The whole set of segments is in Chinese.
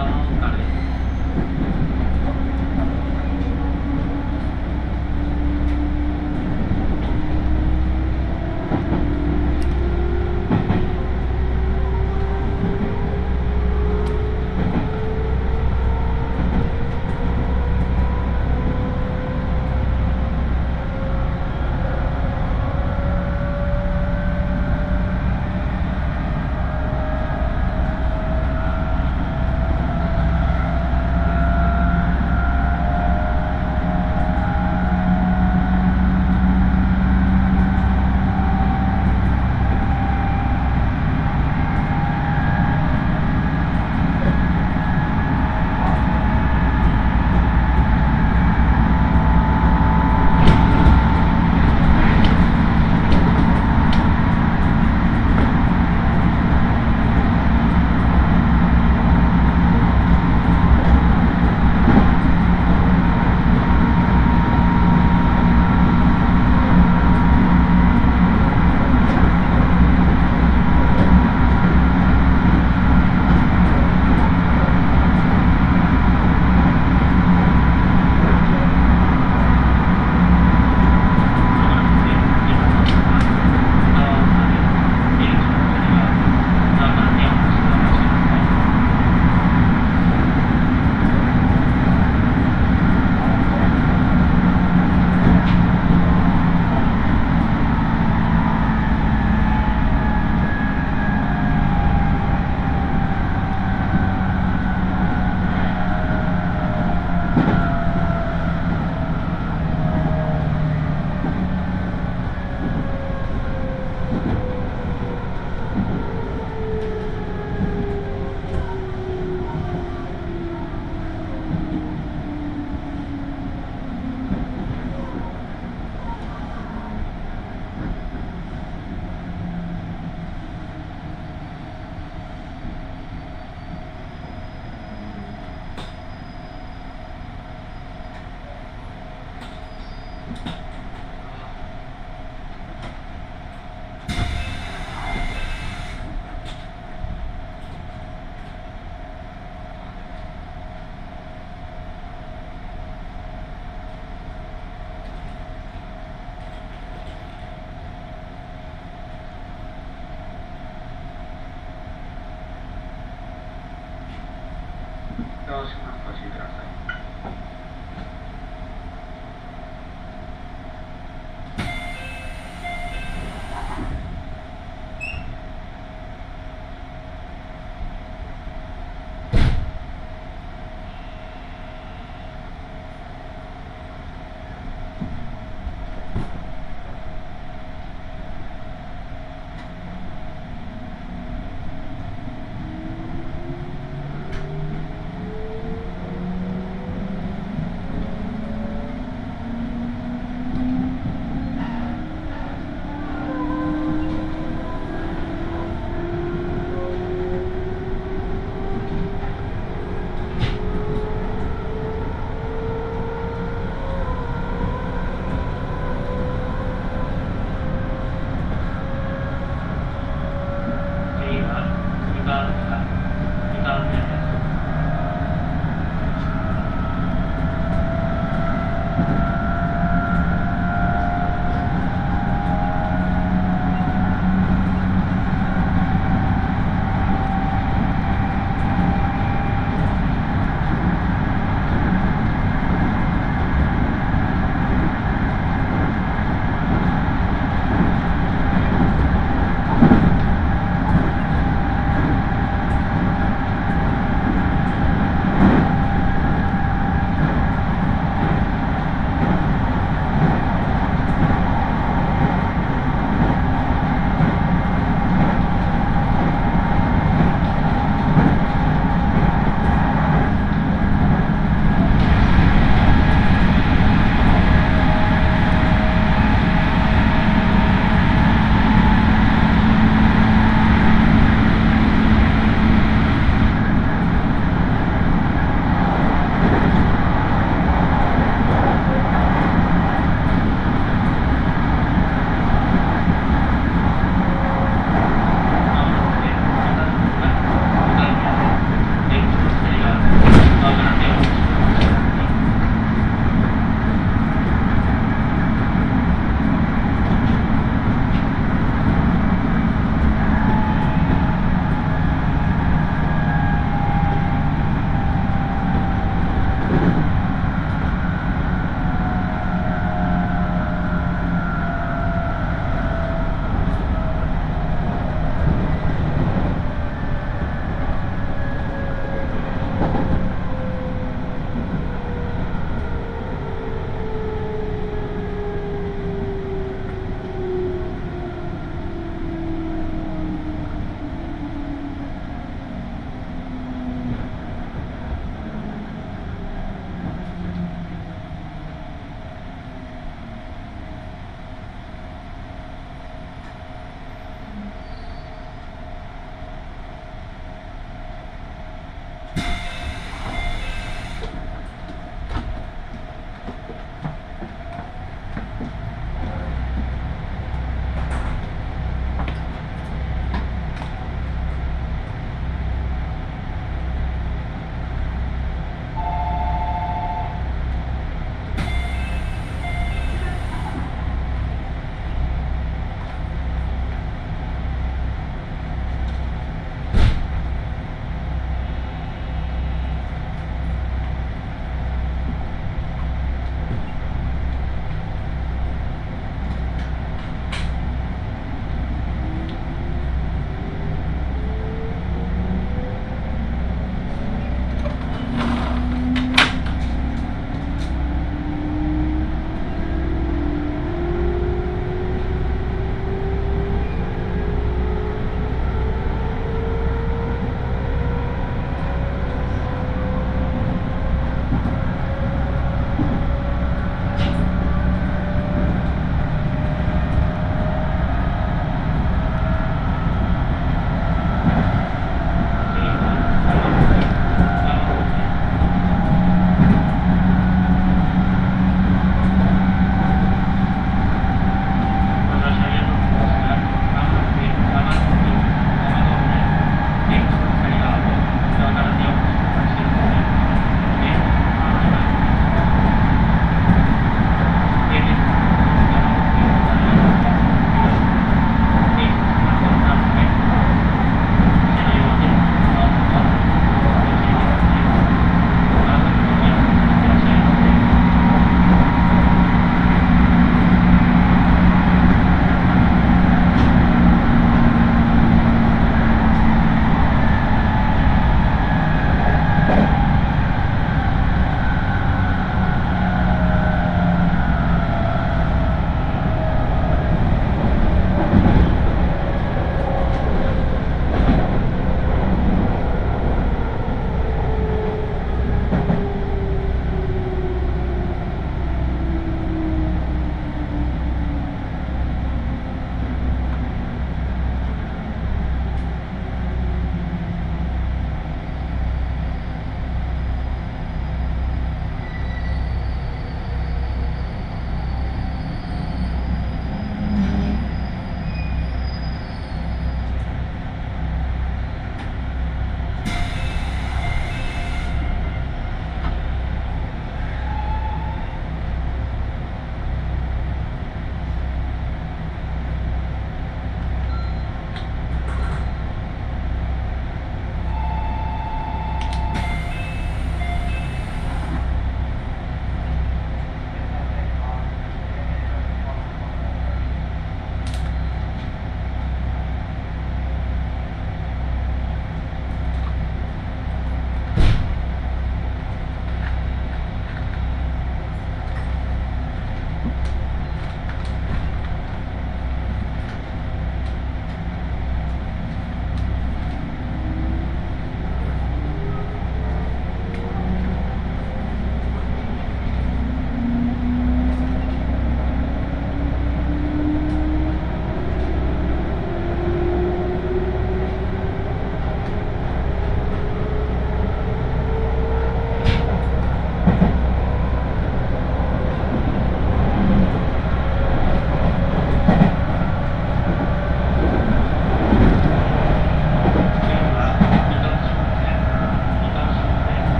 頭を打た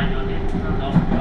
n h 点，n h h